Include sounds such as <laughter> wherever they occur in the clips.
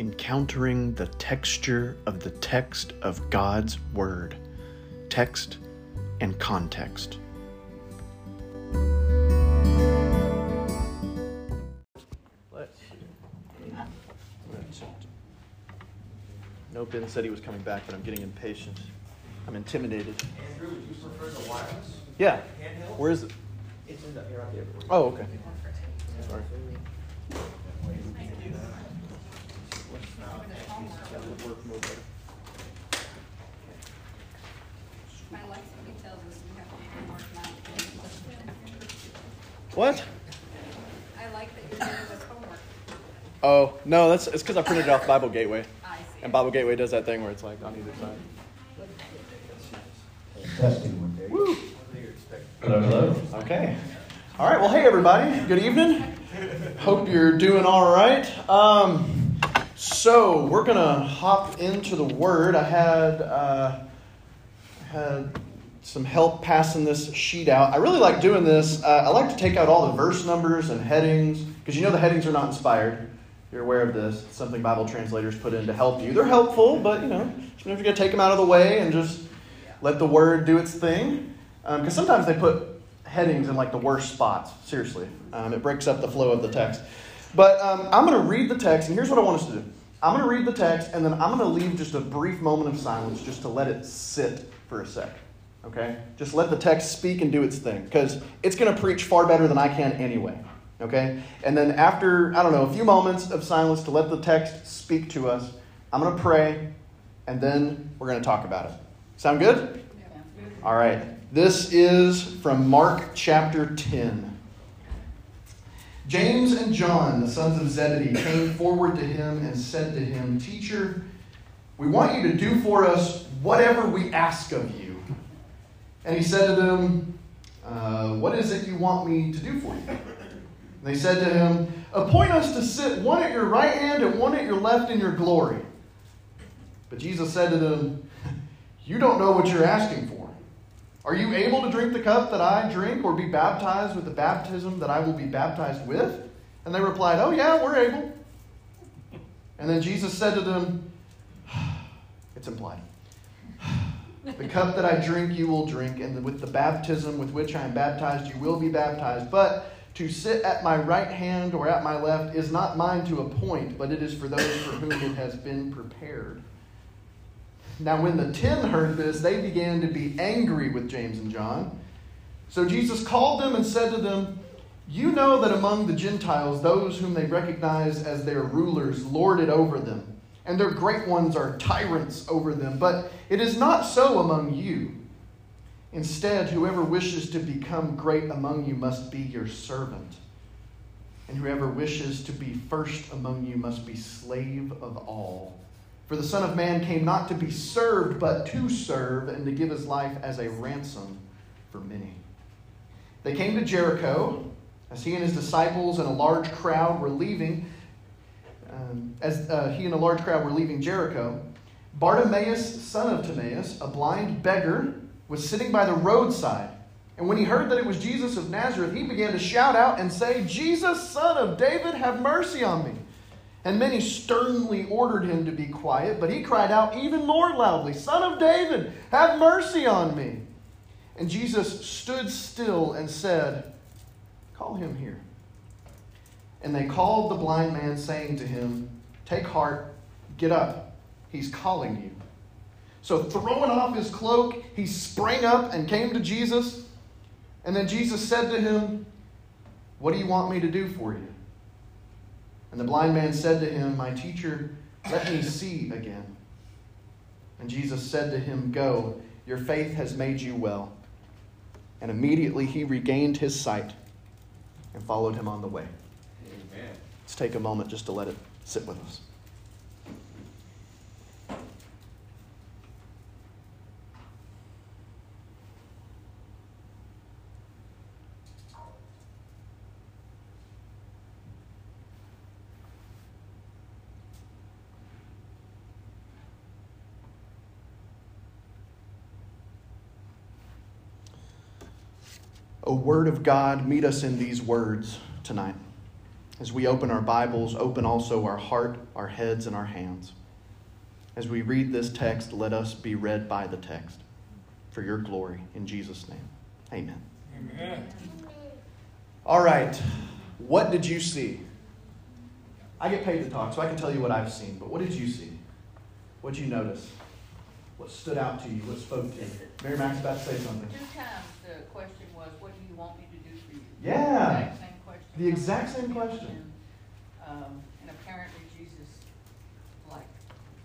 encountering the texture of the text of God's Word, text and context. No, Ben said he was coming back, but I'm getting impatient. I'm intimidated. Andrew, would you prefer the wireless? Yeah. Handheld? Where is it? It's in the, here, I'll get it for you. Oh, okay. Sorry. My Lexicon tells us we have to do more math. What? I like that you're doing this homework. Oh, no, that's it's because I printed it off Bible Gateway. I see. And Bible Gateway does that thing where it's like on either side. Testing one day. Woo! Hello, hello. Okay. All right. Well, hey everybody. Good evening. Hope you're doing all right. Um, so we're gonna hop into the Word. I had uh, had some help passing this sheet out. I really like doing this. Uh, I like to take out all the verse numbers and headings because you know the headings are not inspired. You're aware of this. It's something Bible translators put in to help you. They're helpful, but you know, sometimes you're gonna take them out of the way and just let the Word do its thing. Because sometimes they put headings in like the worst spots. Seriously, um, it breaks up the flow of the text. But um, I'm going to read the text, and here's what I want us to do. I'm going to read the text, and then I'm going to leave just a brief moment of silence just to let it sit for a sec. Okay? Just let the text speak and do its thing, because it's going to preach far better than I can anyway. Okay? And then after, I don't know, a few moments of silence to let the text speak to us, I'm going to pray, and then we're going to talk about it. Sound good? All right. This is from Mark chapter 10. James and John, the sons of Zebedee, came forward to him and said to him, Teacher, we want you to do for us whatever we ask of you. And he said to them, uh, What is it you want me to do for you? And they said to him, Appoint us to sit one at your right hand and one at your left in your glory. But Jesus said to them, You don't know what you're asking for. Are you able to drink the cup that I drink or be baptized with the baptism that I will be baptized with? And they replied, Oh, yeah, we're able. And then Jesus said to them, <sighs> It's implied. <sighs> The cup that I drink, you will drink, and with the baptism with which I am baptized, you will be baptized. But to sit at my right hand or at my left is not mine to appoint, but it is for those for whom it has been prepared. Now, when the ten heard this, they began to be angry with James and John. So Jesus called them and said to them, You know that among the Gentiles, those whom they recognize as their rulers lord it over them, and their great ones are tyrants over them. But it is not so among you. Instead, whoever wishes to become great among you must be your servant. And whoever wishes to be first among you must be slave of all. For the Son of Man came not to be served, but to serve, and to give his life as a ransom for many. They came to Jericho, as he and his disciples and a large crowd were leaving. Um, as uh, he and a large crowd were leaving Jericho, Bartimaeus, son of Timaeus, a blind beggar, was sitting by the roadside. And when he heard that it was Jesus of Nazareth, he began to shout out and say, Jesus, son of David, have mercy on me. And many sternly ordered him to be quiet, but he cried out even more loudly, Son of David, have mercy on me. And Jesus stood still and said, Call him here. And they called the blind man, saying to him, Take heart, get up, he's calling you. So, throwing off his cloak, he sprang up and came to Jesus. And then Jesus said to him, What do you want me to do for you? And the blind man said to him, My teacher, let me see again. And Jesus said to him, Go, your faith has made you well. And immediately he regained his sight and followed him on the way. Amen. Let's take a moment just to let it sit with us. O Word of God, meet us in these words tonight. As we open our Bibles, open also our heart, our heads, and our hands. As we read this text, let us be read by the text for your glory. In Jesus' name, amen. Amen. All right, what did you see? I get paid to talk, so I can tell you what I've seen, but what did you see? What did you notice? What stood out to you? What spoke to you? Mary Mac's about to say something. Two times the question was, what do you want me to do for you? Yeah. Exact same question. The exact same question. And, Um, and apparently Jesus, like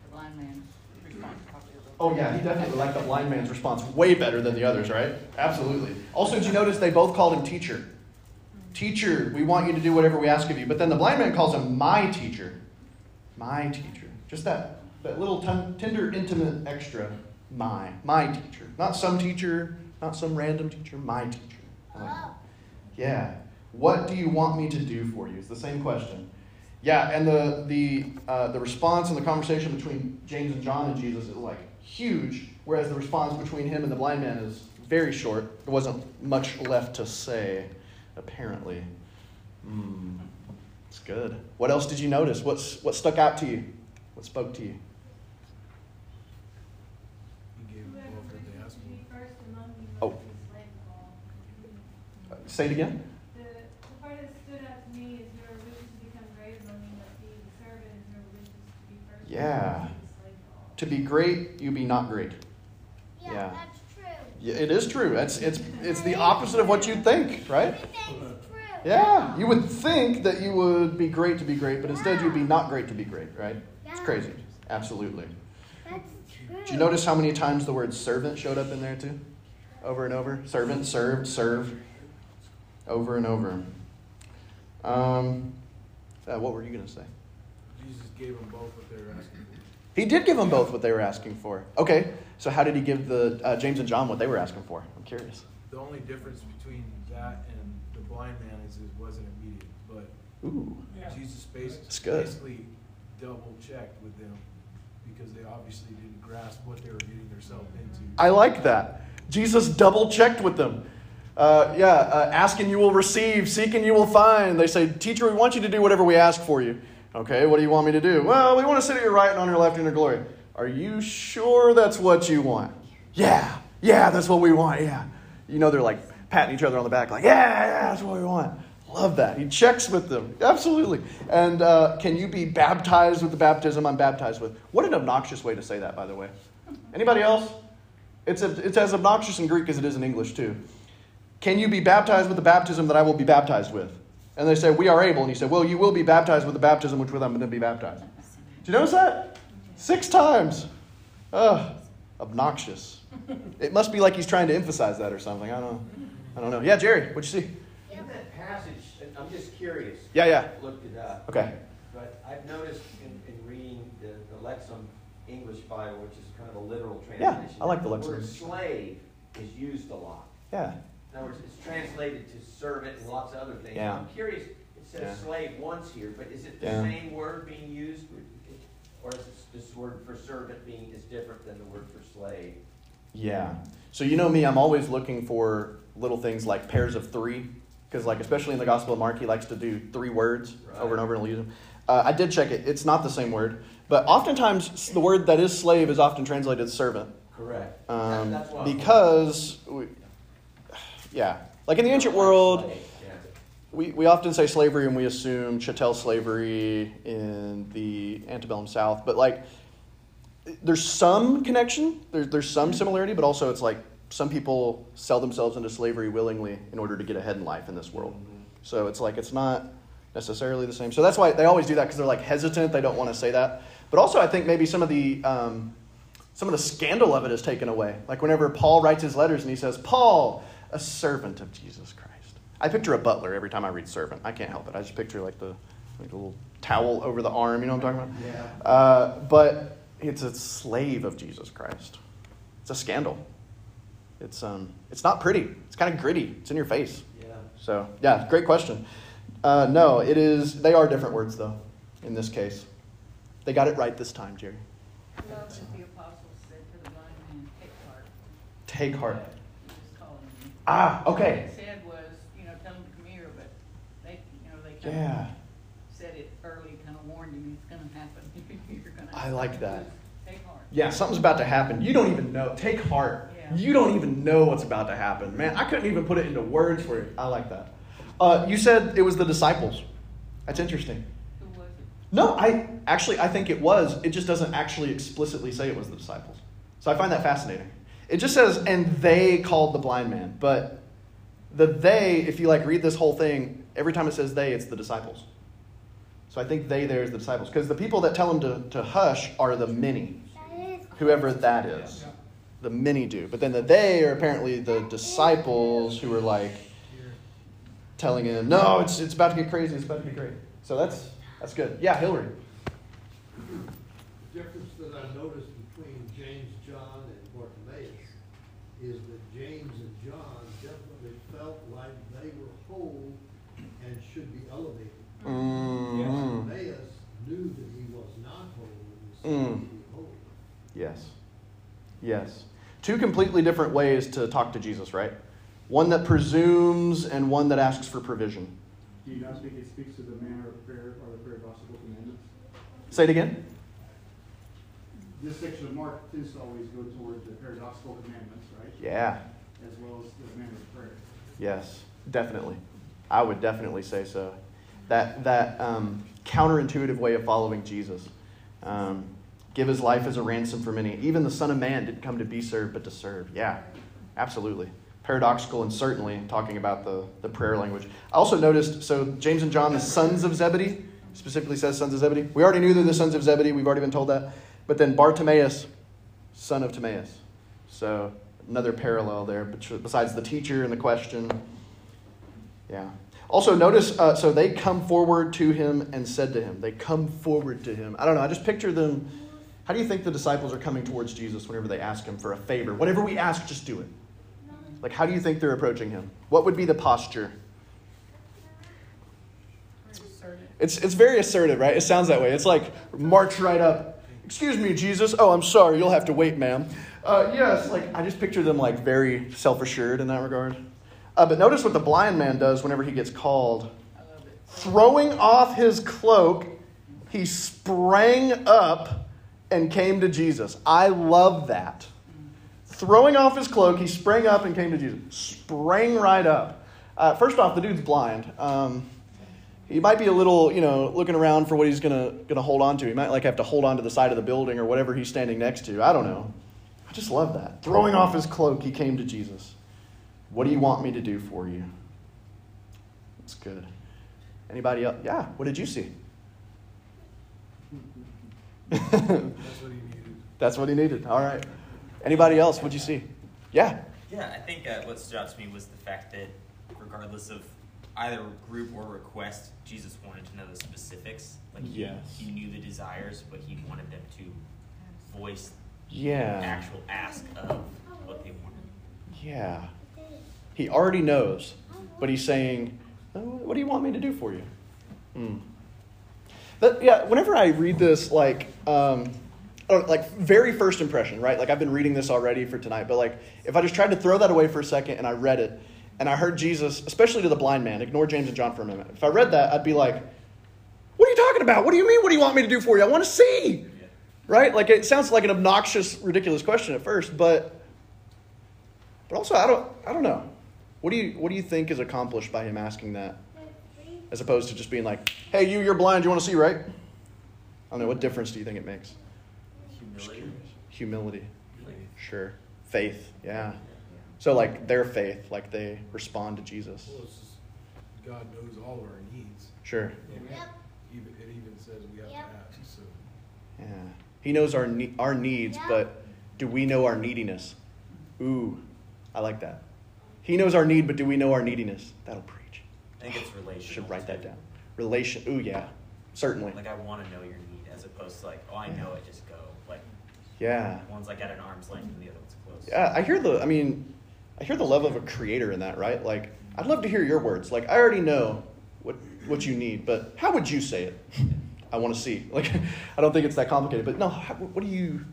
the blind man's response probably a little. Oh, yeah, he definitely liked the blind man's response way better than the others, right? Absolutely. Also, did you notice they both called him teacher? Teacher, we want you to do whatever we ask of you. But then the blind man calls him my teacher. My teacher. Just that, that little ten- tender, intimate extra. My. My teacher. Not some teacher, not some random teacher. My teacher. Yeah. What do you want me to do for you? It's the same question. Yeah, and the the uh, the response and the conversation between James and John and Jesus is like huge, whereas the response between him and the blind man is very short. There wasn't much left to say, apparently. Hmm, it's good. What else did you notice? What's what stuck out to you? What spoke to you? He gave them both what they asked for. Oh. Uh, say it again. The, the part that stood out to me is your wishes to become great among you must be servant, and your wishes to be first. Yeah. among you the slave of all. To be great, you be not great. Yeah, Yeah. that's true. Yeah, it is true. It's it's it's the opposite of what you'd think, right? Everything's true. Yeah, you would think that you would be great to be great, but instead you'd be not great to be great, right? It's crazy. Absolutely. That's true. Did you notice how many times the word servant showed up in there too? Over and over. Servant, served, serve. Over and over. Um, uh, what were you going to say? Jesus gave them both what they were asking for. He did give them both what they were asking for. Okay, so how did he give the uh, James and John what they were asking for? I'm curious. The only difference between that and the blind man is it wasn't immediate, but Ooh, Jesus bas- That's good. basically double checked with them because they obviously didn't grasp what they were getting themselves into. I like that. Jesus double checked with them. Uh, yeah, uh, ask and you will receive, seek and you will find. They say, Teacher, we want you to do whatever we ask for you. Okay, what do you want me to do? Well, we want to sit at your right and on your left in your glory. Are you sure that's what you want? Yeah, yeah, that's what we want, yeah. You know, they're like patting each other on the back, like, yeah, yeah, that's what we want. Love that. He checks with them. Absolutely. And uh, can you be baptized with the baptism I'm baptized with? What an obnoxious way to say that, by the way. Anybody else? It's, a, it's as obnoxious in Greek as it is in English, too. Can you be baptized with the baptism that I will be baptized with? And they say, We are able. And he said, Well, you will be baptized with the baptism which with I'm going to be baptized. Do you notice that? Six times. Ugh, obnoxious. It must be like he's trying to emphasize that or something. I don't know. I don't know. Yeah, Jerry, what'd you see? In that passage, I'm just curious. Yeah, yeah. I Looked it up. Okay. But I've noticed in, in reading the, the Lexham English Bible, which is kind of a literal translation, Yeah. I like the word Lexham. slave is used a lot. Yeah. In other words, it's translated to servant and lots of other things. Yeah. I'm curious, it says Yeah. slave once here, but is it the Yeah. same word being used? Or is this word for servant being, is different than the word for slave? Yeah. So you know me, I'm always looking for little things like pairs of three, because like especially in the Gospel of Mark, he likes to do three words Right. over and over and use them. Uh, I did check it; it's not the same word, but oftentimes the word that is slave is often translated servant, Correct. um, That's because we, yeah, like in the ancient world, we, we often say slavery and we assume chattel slavery in the antebellum South, but like there's some connection, there's, there's some similarity, but also it's like some people sell themselves into slavery willingly in order to get ahead in life in this world. So it's like it's not necessarily the same. So that's why they always do that because they're like hesitant, they don't want to say that. But also, I think maybe some of the um, some of the scandal of it is taken away. Like whenever Paul writes his letters and he says, "Paul, a servant of Jesus Christ." I picture a butler every time I read servant. I can't help it. I just picture like the like a little towel over the arm. You know what I'm talking about? Yeah. Uh, but it's a slave of Jesus Christ. It's a scandal. It's um, it's not pretty. It's kind of gritty. It's in your face. Yeah. So yeah, great question. Uh, no, it is. They are different words though. In this case, they got it right this time, Jerry. Love that the apostles said to the blind man, take heart. Take heart. He was calling me. Ah, What okay. he said was, you know, tell them to come here, but they, you know, they kind Yeah, said it early, kind of warned him it's gonna happen. <laughs> You're gonna. I like that. Take heart. Yeah, something's about to happen. You don't even know. Take heart. Yeah. You don't even know what's about to happen. Man, I couldn't even put it into words for you. I like that. Uh, you said it was the disciples. That's interesting. Who was it? No, I actually I think it was. It just doesn't actually explicitly say it was the disciples. So I find that fascinating. It just says, and they called the blind man. But the they, if you like read this whole thing, every time it says they, it's the disciples. So I think they there is the disciples. Because the people that tell him to, to hush are the many, whoever that is. The many do. But then the they are apparently the disciples who are like telling him, no, it's, it's about to get crazy, it's about to be great. So that's that's good. Yeah, Hillary. The difference that I noticed between James, John, and Bartimaeus is that James and John definitely felt like they were whole and should be elevated. Mm. Bartimaeus knew that he was not whole and was Mm. seeking to be whole. Yes. Yes. Two completely different ways to talk to Jesus, right? One that presumes and one that asks for provision. Do you not think it speaks to the manner of prayer or the prayer of gospel commandments? Say it again. This section of Mark tends to always go toward the paradoxical commandments, right? Yeah. As well as the manner of prayer. Yes. Definitely. I would definitely say so. That that um, counterintuitive way of following Jesus. Um, give his life as a ransom for many. Even the Son of Man didn't come to be served, but to serve. Yeah, absolutely. Paradoxical and certainly talking about the, the prayer language. I also noticed, so James and John, the sons of Zebedee, specifically says sons of Zebedee. We already knew they're the sons of Zebedee. We've already been told that. But then Bartimaeus, son of Timaeus. So another parallel there, besides the teacher and the question. Yeah. Also, notice, uh, so they come forward to him and said to him. They come forward to him. I don't know, I just picture them. How do you think the disciples are coming towards Jesus whenever they ask him for a favor? Whatever we ask, just do it. Like, how do you think they're approaching him? What would be the posture? It's, it's very assertive, right? It sounds that way. It's like, march right up. Excuse me, Jesus. Oh, I'm sorry. You'll have to wait, ma'am. Uh, yes, like, I just picture them like very self assured in that regard. Uh, but notice what the blind man does whenever he gets called. Throwing off his cloak, he sprang up and came to Jesus. I love that. Throwing off his cloak, he sprang up and came to Jesus. Sprang right up. Uh, first off, the dude's blind. Um, he might be a little, you know, looking around for what he's gonna gonna hold on to. He might like have to hold on to the side of the building or whatever he's standing next to. I don't know. I just love that. Throwing off his cloak, he came to Jesus. What do you want me to do for you? That's good. Anybody else? Yeah. What did you see? That's what he needed. That's what he needed. All right. Anybody else? What'd you see? Yeah. Yeah, I think uh, what stood out to me was the fact that regardless of either group or request, Jesus wanted to know the specifics. Like he, Yes. he knew the desires, but he wanted them to voice the Yeah. actual ask of what they wanted. Yeah. He already knows, but he's saying, "Oh, "What do you want me to do for you?" Hmm. But yeah, whenever I read this, like, um, like very first impression, right? Like I've been reading this already for tonight, but like if I just tried to throw that away for a second and I read it, and I heard Jesus, especially to the blind man, ignore James and John for a minute. If I read that, I'd be like, "What are you talking about? What do you mean? What do you want me to do for you? I want to see." Right? Like it sounds like an obnoxious, ridiculous question at first, but but also I don't I don't know. What do you what do you think is accomplished by him asking that? As opposed to just being like, Hey you, you're blind, you want to see, right? I don't know, what difference do you think it makes? Humility. Humility. Sure. Faith, yeah. So like their faith, like they respond to Jesus. Well, it's just, God knows all of our needs. Sure. And Yep. even, it even says we have to Yep. ask, so. Yeah. He knows our ne- our needs, Yeah. but do we know our neediness? Ooh, I like that. He knows our need, but do we know our neediness? That'll preach. I think it's <sighs> relational. Should write that down. Relation. Ooh, yeah. Certainly. Like I want to know your need, as opposed to like, oh, I know it, just go. Like Yeah. one's like at an arm's length and the other one's close. Yeah, I hear the. I mean, I hear the love of a creator in that, right? Like, I'd love to hear your words. Like, I already know what what you need, but how would you say it? I want to see. <laughs> Like, I don't think it's that complicated. But no, how, what do you?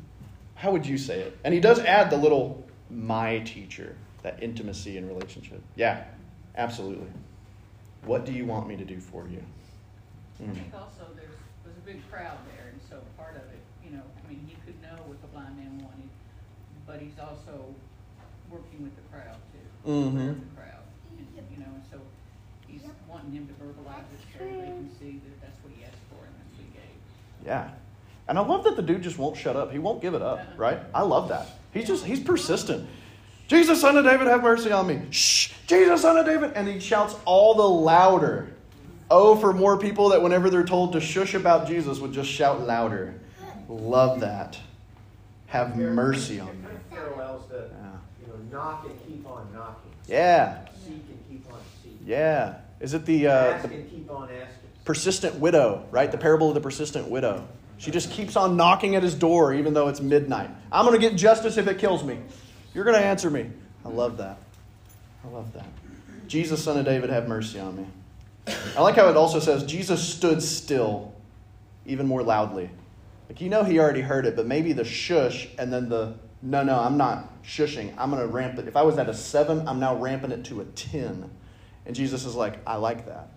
How would you say it? And he does add the little my teacher, that intimacy and relationship. Yeah, absolutely. What do you want me to do for you? I Mm. think also there's, was a big crowd there, and so part of it, you know, I mean, he could know what the blind man wanted, but he's also working with the crowd too. Mhm. aware of The crowd, and, you know, and so he's wanting him to verbalize it so they can see that that's what he asked for and that's what he gave. Yeah. And I love that the dude just won't shut up. He won't give it up, right? I love that. He's just, he's persistent. Jesus, son of David, have mercy on me. Shh, Jesus, son of David. And he shouts all the louder. Oh, for more people that whenever they're told to shush about Jesus would just shout louder. Love that. Have mercy on me. parallels the, Yeah. you know, knock and keep on knocking. Yeah. Seek and keep on seeking. Yeah. Is it the, uh, the and keep on asking. persistent widow, right? The parable of the persistent widow. She just keeps on knocking at his door even though it's midnight. I'm going to get justice if it kills me. You're going to answer me. I love that. I love that. Jesus, son of David, have mercy on me. I like how it also says Jesus stood still even more loudly. Like, you know, he already heard it, but maybe the shush and then the no, no, I'm not shushing. I'm going to ramp it. If I was at a seven, I'm now ramping it to a 10. And Jesus is like, I like that.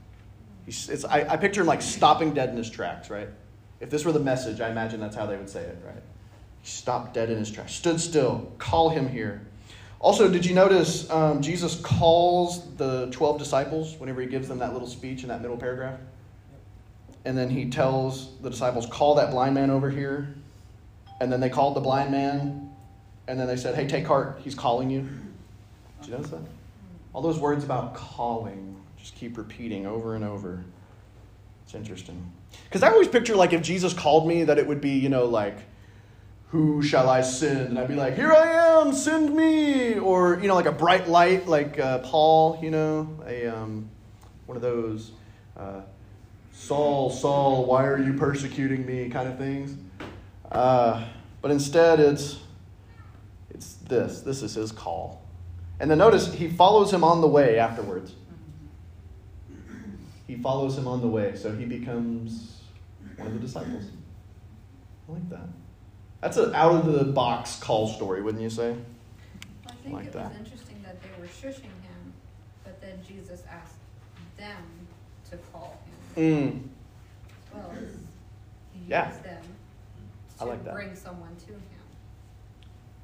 He's, it's, I, I picture him like stopping dead in his tracks, right? If this were the message, I imagine that's how they would say it, right? He stopped dead in his tracks, stood still, call him here. Also, did you notice um, Jesus calls the 12 disciples whenever he gives them that little speech in that middle paragraph? And then he tells the disciples, call that blind man over here. And then they called the blind man. And then they said, hey, take heart, he's calling you. Did you notice that? All those words about calling just keep repeating over and over. It's interesting. Because I always picture, like, if Jesus called me, that it would be, you know, like, who shall I send? And I'd be like, here I am, send me. Or, you know, like a bright light, like uh, Paul, you know, a, um, one of those uh, Saul, Saul, why are you persecuting me kind of things. Uh, but instead, it's, it's this. This is his call. And then notice, he follows him on the way afterwards. He follows him on the way, so he becomes one of the disciples. I like that. That's an out of the box call story, wouldn't you say? I think Like it that. was interesting that they were shushing him, but then Jesus asked them to call him Mm. well he Yeah. used them I like to that. bring someone to him.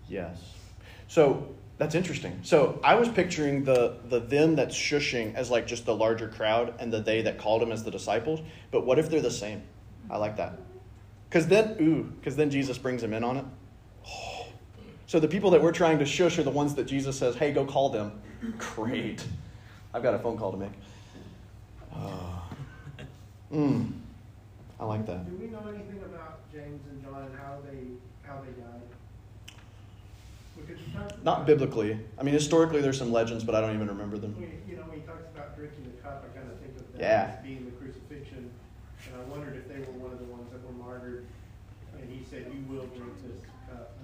Yes. So that's interesting. So I was picturing the the them that's shushing as like just the larger crowd, and the they that called him as the disciples. But what if they're the same? I like that. Because then, ooh, because then Jesus brings him in on it. So the people that we're trying to shush are the ones that Jesus says, "Hey, go call them." Great. I've got a phone call to make. Uh, mm, I like that. Do we know anything about James and John and how they, how they died? Because he talks Not about- biblically. I mean, historically, there's some legends, but I don't even remember them. When, you know, when he talks about drinking the cup, I kind of think of that Yeah. as being the crucifixion. And I wondered if they were one of the ones that were martyred. And he said, you will drink this cup.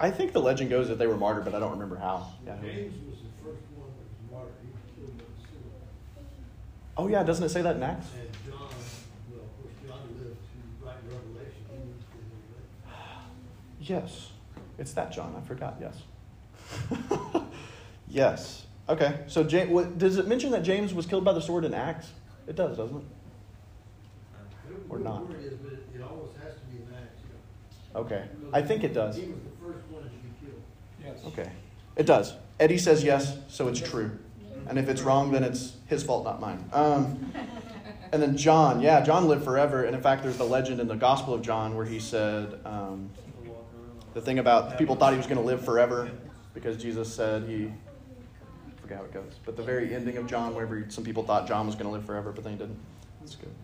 I think the legend goes that they were martyred, but I don't remember how. Yeah. James was the first one that was martyred, he was killed by the sword. Oh yeah, doesn't it say that in Acts? And John, well, of course, John lived to write Revelation, he was the Yes, it's that John. I forgot. Yes. <laughs> yes. Okay. So James, what, does it mention that James was killed by the sword in Acts? It does, doesn't it? I don't know Or not. the word is, but it, it has to be an Acts. Okay. I think it does. He was the first one to be killed. Yes. Okay. It does. Eddie says yes, so it's true. And if it's wrong, then it's his fault, not mine. Um, <laughs> and then John, yeah, John lived forever. And in fact, there's the legend in the Gospel of John where he said um, the thing about people thought he was going to live forever because Jesus said he, I forget how it goes, but the very ending of John, where some people thought John was going to live forever, but then he didn't. That's good.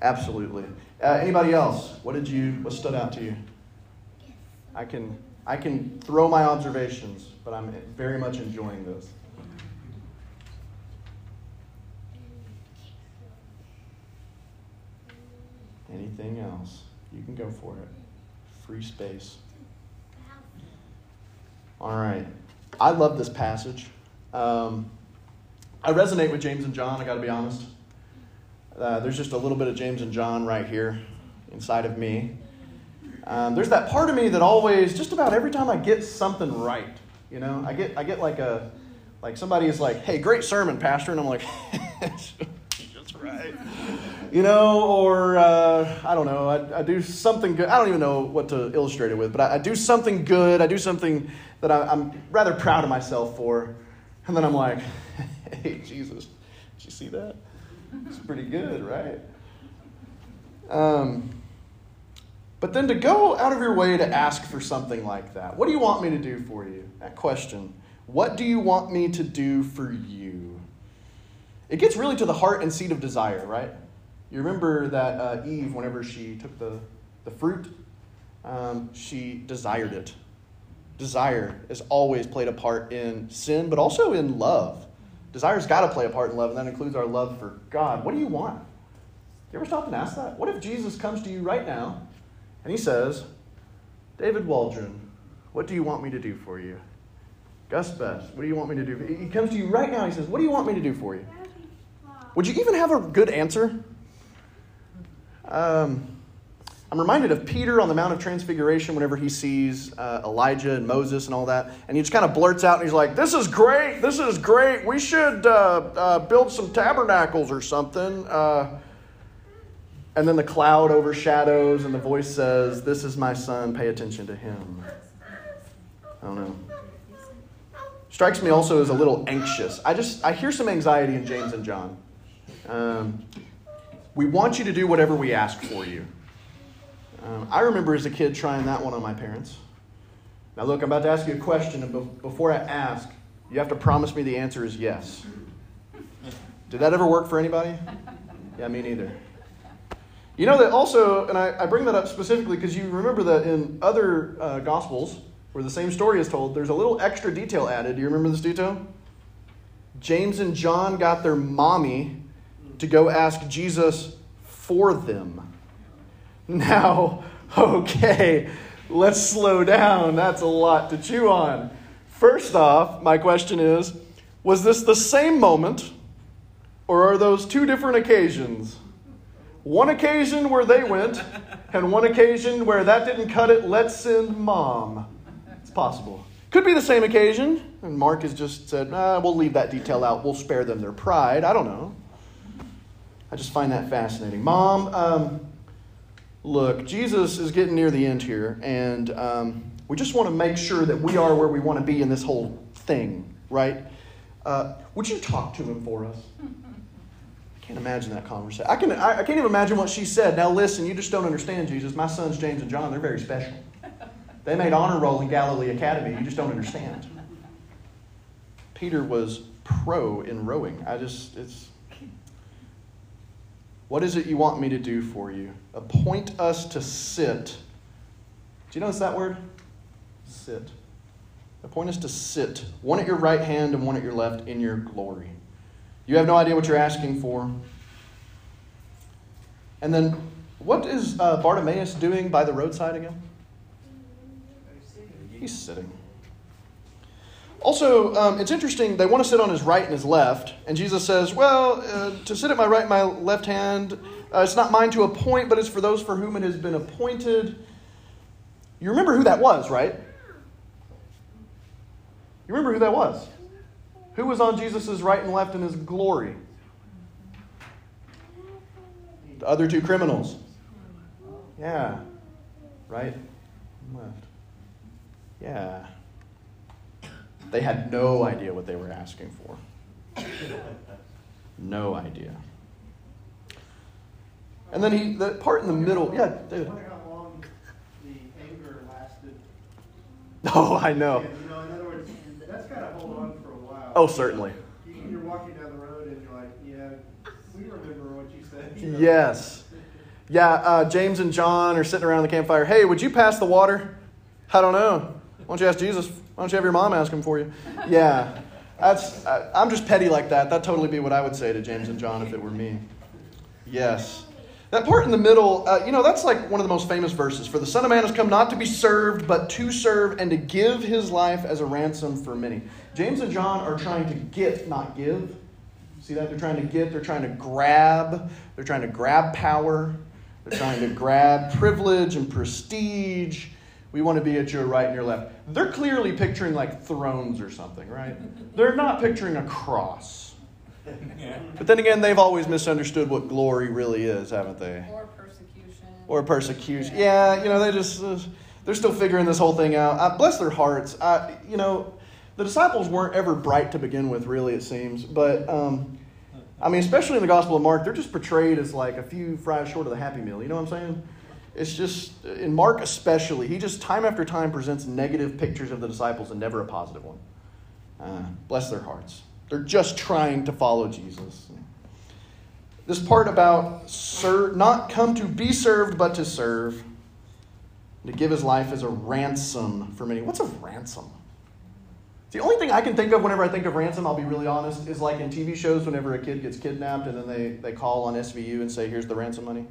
Absolutely. Uh, anybody else? What did you? What stood out to you? I can I can throw my observations, but I'm very much enjoying this. Anything else? You can go for it. Free space. All right. I love this passage. Um, I resonate with James and John, I got to be honest. Uh, there's just a little bit of James and John right here inside of me. Um, there's that part of me that always, just about every time I get something right, you know, I get, I get like a, like somebody is like, "Hey, great sermon, pastor," and I'm like, <laughs> that's right." You know, or uh, I don't know, I, I do something good. I don't even know what to illustrate it with, but I, I do something good. I do something that I, I'm rather proud of myself for. And then I'm like, <laughs> hey, Jesus, did you see that? It's pretty good, right? Um, but then to go out of your way to ask for something like that, what do you want me to do for you? That question. What do you want me to do for you? It gets really to the heart and seat of desire, right? You remember that uh, Eve, whenever she took the, the fruit, um, she desired it. Desire has always played a part in sin, but also in love. Desire's got to play a part in love, and that includes our love for God. What do you want? You ever stop and ask that? What if Jesus comes to you right now and he says, David Waldron, what do you want me to do for you? Gus Best, what do you want me to do? He comes to you right now and he says, What do you want me to do for you? Would you even have a good answer? Um, I'm reminded of Peter on the Mount of Transfiguration whenever he sees uh, Elijah and Moses and all that. And he just kind of blurts out and he's like, This is great. This is great. We should uh, uh, build some tabernacles or something. Uh, and then the cloud overshadows and the voice says, This is my son. Pay attention to him. I don't know. Strikes me also as a little anxious. I just, I hear some anxiety in James and John. Um, we want you to do whatever we ask for you. Um, I remember as a kid trying that one on my parents. Now, look, I'm about to ask you a question, and before I ask, you have to promise me the answer is yes. Did that ever work for anybody? Yeah, me neither. You know that also, and I, I bring that up specifically because you remember that in other uh, Gospels, where the same story is told, there's a little extra detail added. Do you remember this detail? James and John got their mommy to go ask Jesus for them. Now, <laughs> okay, let's slow down. That's a lot to chew on. First off, my question is was this the same moment, or are those two different occasions? One occasion where they went, and one occasion where that didn't cut it, let's send mom. It's possible. Could be the same occasion, and Mark has just said, ah, we'll leave that detail out. We'll spare them their pride. I don't know. I just find that fascinating. Mom, um, look, Jesus is getting near the end here, and um, we just want to make sure that we are where we want to be in this whole thing, right? Uh, would you talk to him for us? I can't imagine that conversation. I, can, I, I can't even imagine what she said. Now, listen, you just don't understand, Jesus. My sons, James and John, they're very special. They made honor roll in Galilee Academy. You just don't understand. Peter was pro in rowing. I just, it's. What is it you want me to do for you? Appoint us to sit. Do you notice that word? Sit. Appoint us to sit, one at your right hand and one at your left in your glory. You have no idea what you're asking for. And then, what is uh, Bartimaeus doing by the roadside again? He's sitting. Also, um, it's interesting, they want to sit on his right and his left. And Jesus says, Well, uh, to sit at my right and my left hand, uh, it's not mine to appoint, but it's for those for whom it has been appointed. You remember who that was, right? You remember who that was? Who was on Jesus' right and left in his glory? The other two criminals. Yeah. Right left. Yeah. They had no idea what they were asking for. No idea. And then he, the part in the middle, yeah, David. I wonder how long the anger lasted. <laughs> Oh, I know. And, you know, in other words, that's got to hold on for a while. Oh, certainly. You, you're walking down the road and you're like, yeah, we remember what you said. you <laughs> know? Yes. Yeah, uh, James and John are sitting around the campfire. Hey, would you pass the water? I don't know. Why don't you ask Jesus? Why don't you have your mom ask him for you? Yeah. That's, I, I'm just petty like that. That'd totally be what I would say to James and John if it were me. Yes. That part in the middle, uh, you know, that's like one of the most famous verses. For the Son of Man has come not to be served, but to serve and to give his life as a ransom for many. James and John are trying to get, not give. See that? They're trying to get, they're trying to grab, they're trying to grab power, they're trying to grab privilege and prestige. We want to be at your right and your left. They're clearly picturing like thrones or something, right? They're not picturing a cross. But then again, they've always misunderstood what glory really is, haven't they? Or persecution. Or persecution. Yeah, you know, they just, uh, they're still figuring this whole thing out. Uh, bless their hearts. Uh, you know, the disciples weren't ever bright to begin with, really, it seems. But, um, I mean, especially in the Gospel of Mark, they're just portrayed as like a few fries short of the Happy Meal. You know what I'm saying? It's just, in Mark especially, he just time after time presents negative pictures of the disciples and never a positive one. Uh, bless their hearts. They're just trying to follow Jesus. This part about ser- not come to be served, but to serve, to give his life as a ransom for many. What's a ransom? The only thing I can think of whenever I think of ransom, I'll be really honest, is like in TV shows whenever a kid gets kidnapped and then they, they call on SVU and say, here's the ransom money.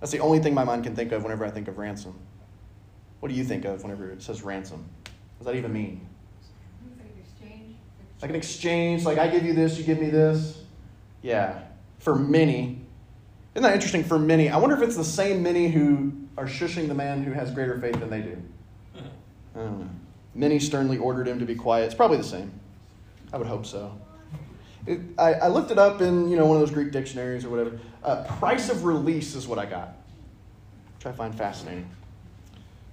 That's the only thing my mind can think of whenever I think of ransom. What do you think of whenever it says ransom? What does that even mean? Like an exchange, like I give you this, you give me this. Yeah. For many. Isn't that interesting? For many. I wonder if it's the same many who are shushing the man who has greater faith than they do. <laughs> I don't know. Many sternly ordered him to be quiet. It's probably the same. I would hope so. It, I, I, looked it up in you know one of those Greek dictionaries or whatever. Uh, price of release is what I got, which I find fascinating.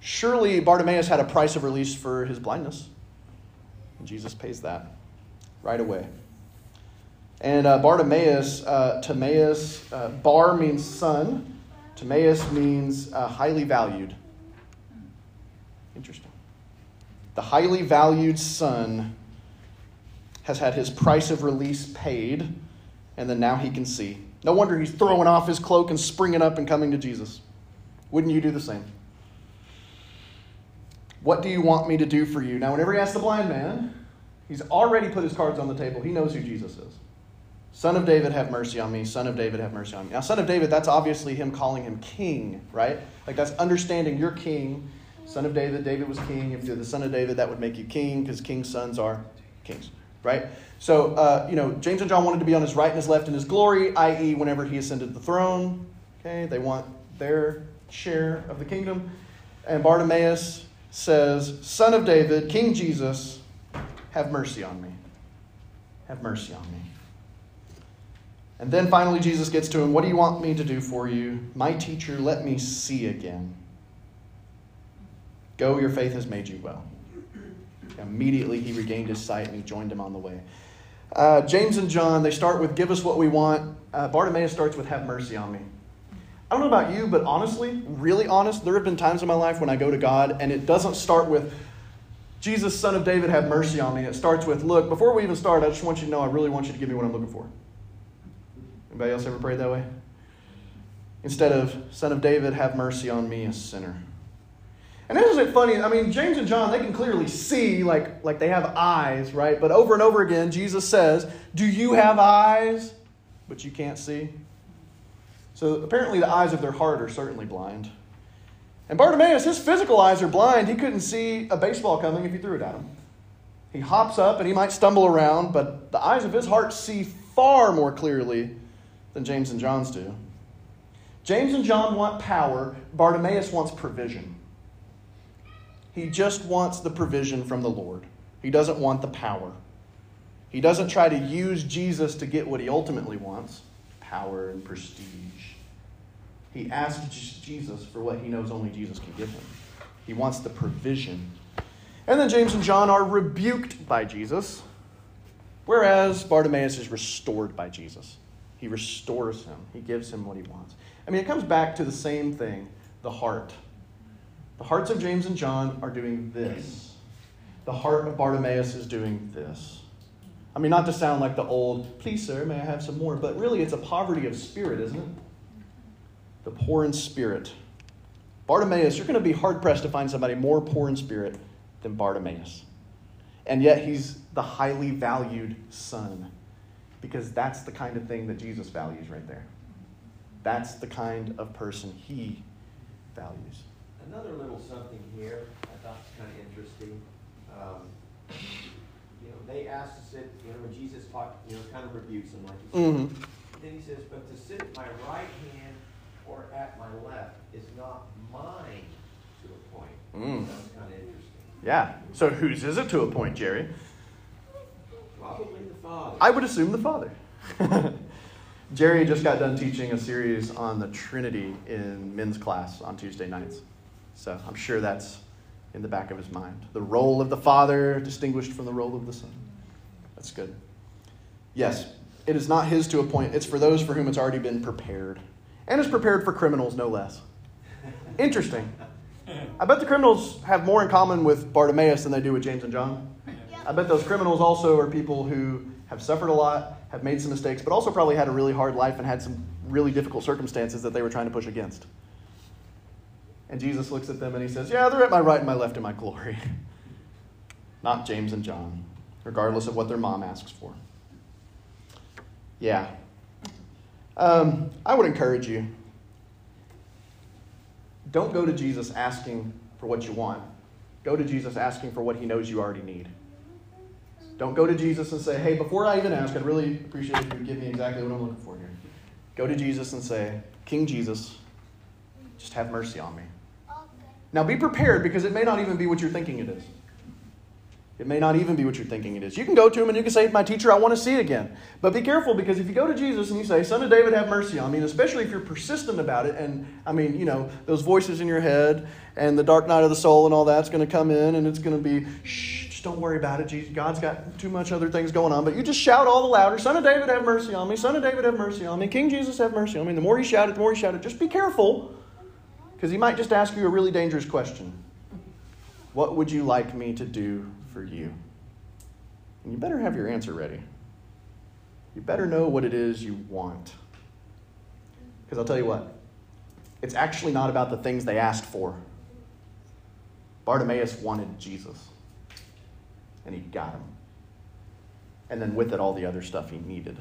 Surely Bartimaeus had a price of release for his blindness. And Jesus pays that right away. And uh, Bartimaeus, uh, Timaeus, uh, Bar means son. Timaeus means uh, highly valued. Interesting. The highly valued son has had his price of release paid, and then now he can see. No wonder he's throwing off his cloak and springing up and coming to Jesus. Wouldn't you do the same? What do you want me to do for you? Now, whenever he asks the blind man, he's already put his cards on the table. He knows who Jesus is. Son of David, have mercy on me. Son of David, have mercy on me. Now, son of David, that's obviously him calling him king, right? Like that's understanding you're king. Son of David, David was king. If you're the son of David, that would make you king because king's sons are kings, right? So, uh, you know, James and John wanted to be on his right and his left in his glory, i.e., whenever he ascended the throne. Okay, they want their share of the kingdom. And Bartimaeus says, Son of David, King Jesus, have mercy on me. Have mercy on me. And then finally, Jesus gets to him, What do you want me to do for you? My teacher, let me see again. Go, your faith has made you well. Immediately, he regained his sight and he joined him on the way. Uh, James and John, they start with, Give us what we want. Uh, Bartimaeus starts with, Have mercy on me. I don't know about you, but honestly, really honest, there have been times in my life when I go to God and it doesn't start with, Jesus, son of David, have mercy on me. It starts with, Look, before we even start, I just want you to know I really want you to give me what I'm looking for. Anybody else ever prayed that way? Instead of, Son of David, have mercy on me, a sinner. And isn't it funny? I mean, James and John, they can clearly see, like, like they have eyes, right? But over and over again, Jesus says, Do you have eyes, but you can't see? So apparently, the eyes of their heart are certainly blind. And Bartimaeus, his physical eyes are blind. He couldn't see a baseball coming if you threw it at him. He hops up and he might stumble around, but the eyes of his heart see far more clearly than James and John's do. James and John want power, Bartimaeus wants provision. He just wants the provision from the Lord. He doesn't want the power. He doesn't try to use Jesus to get what he ultimately wants power and prestige. He asks Jesus for what he knows only Jesus can give him. He wants the provision. And then James and John are rebuked by Jesus, whereas Bartimaeus is restored by Jesus. He restores him, he gives him what he wants. I mean, it comes back to the same thing the heart. The hearts of James and John are doing this. The heart of Bartimaeus is doing this. I mean, not to sound like the old, please, sir, may I have some more? But really, it's a poverty of spirit, isn't it? The poor in spirit. Bartimaeus, you're going to be hard pressed to find somebody more poor in spirit than Bartimaeus. And yet, he's the highly valued son because that's the kind of thing that Jesus values right there. That's the kind of person he values. Another little something here I thought was kind of interesting. Um, you know, they asked to sit, you know, when Jesus talked, you know, kind of rebukes them, like you. Mm-hmm. Then he says, But to sit at my right hand or at my left is not mine to appoint. Mm. That's kind of interesting. Yeah. So whose is it to a point, Jerry? Probably the Father. I would assume the Father. <laughs> Jerry just got done teaching a series on the Trinity in men's class on Tuesday nights. So I'm sure that's in the back of his mind. The role of the Father distinguished from the role of the Son. That's good. Yes, it is not his to appoint, it's for those for whom it's already been prepared. And it's prepared for criminals, no less. Interesting. I bet the criminals have more in common with Bartimaeus than they do with James and John. I bet those criminals also are people who have suffered a lot, have made some mistakes, but also probably had a really hard life and had some really difficult circumstances that they were trying to push against. And Jesus looks at them and he says, Yeah, they're at my right and my left in my glory. <laughs> Not James and John, regardless of what their mom asks for. Yeah. Um, I would encourage you don't go to Jesus asking for what you want. Go to Jesus asking for what he knows you already need. Don't go to Jesus and say, hey, before I even ask, I'd really appreciate if you would give me exactly what I'm looking for here. Go to Jesus and say, King Jesus, just have mercy on me. Now be prepared because it may not even be what you're thinking it is. It may not even be what you're thinking it is. You can go to him and you can say, My teacher, I want to see it again. But be careful because if you go to Jesus and you say, Son of David, have mercy on me, and especially if you're persistent about it, and I mean, you know, those voices in your head and the dark night of the soul and all that's going to come in and it's going to be, shh, just don't worry about it. Jesus, God's got too much other things going on. But you just shout all the louder, Son of David, have mercy on me. Son of David, have mercy on me. King Jesus, have mercy on me. And the more you shout it, the more you shout it. Just be careful because he might just ask you a really dangerous question. What would you like me to do for you? And you better have your answer ready. You better know what it is you want. Because I'll tell you what, it's actually not about the things they asked for. Bartimaeus wanted Jesus, and he got him. And then with it, all the other stuff he needed.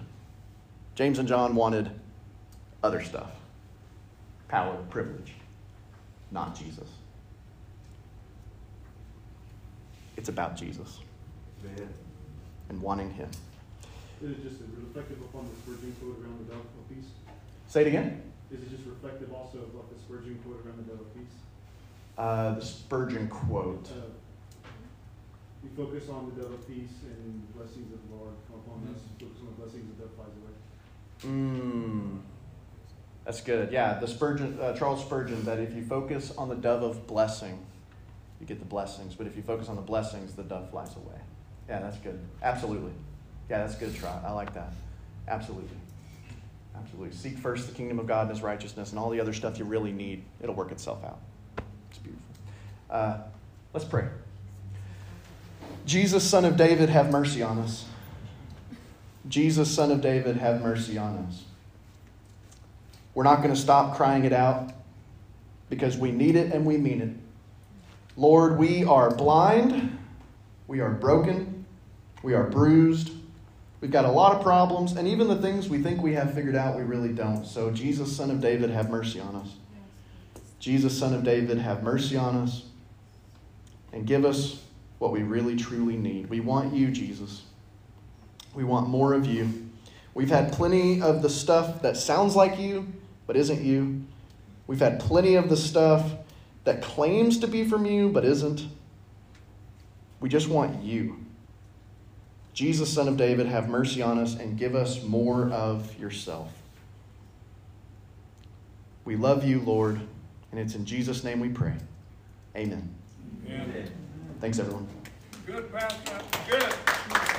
James and John wanted other stuff power, privilege, not Jesus. It's about Jesus Man. and wanting him. Is it just reflective upon the Spurgeon quote around the dove of peace? Say it again. Is it just reflective also of what the Spurgeon quote around the dove of peace? Uh, the Spurgeon quote. Uh, We focus on the dove of peace and blessings of the Lord come upon us. Focus on the blessings, of the dove flies away. Mm, that's good. Yeah, the Spurgeon, uh, Charles Spurgeon, that if you focus on the dove of blessing, you get the blessings. But if you focus on the blessings, the dove flies away. Yeah, that's good. Absolutely. Yeah, that's good, Trot. I like that. Absolutely. Absolutely. Seek first the kingdom of God and his righteousness, and all the other stuff you really need, it'll work itself out. It's beautiful. Uh, let's pray. Jesus, son of David, have mercy on us. Jesus, son of David, have mercy on us. We're not going to stop crying it out because we need it and we mean it. Lord, we are blind, we are broken, we are bruised, we've got a lot of problems, and even the things we think we have figured out, we really don't. So, Jesus, son of David, have mercy on us. Jesus, son of David, have mercy on us and give us what we really truly need. We want you, Jesus. We want more of you. We've had plenty of the stuff that sounds like you, but isn't you. We've had plenty of the stuff that claims to be from you, but isn't. We just want you. Jesus, Son of David, have mercy on us and give us more of yourself. We love you, Lord, and it's in Jesus' name we pray. Amen. Amen. Thanks, everyone. Good, Pastor. Good.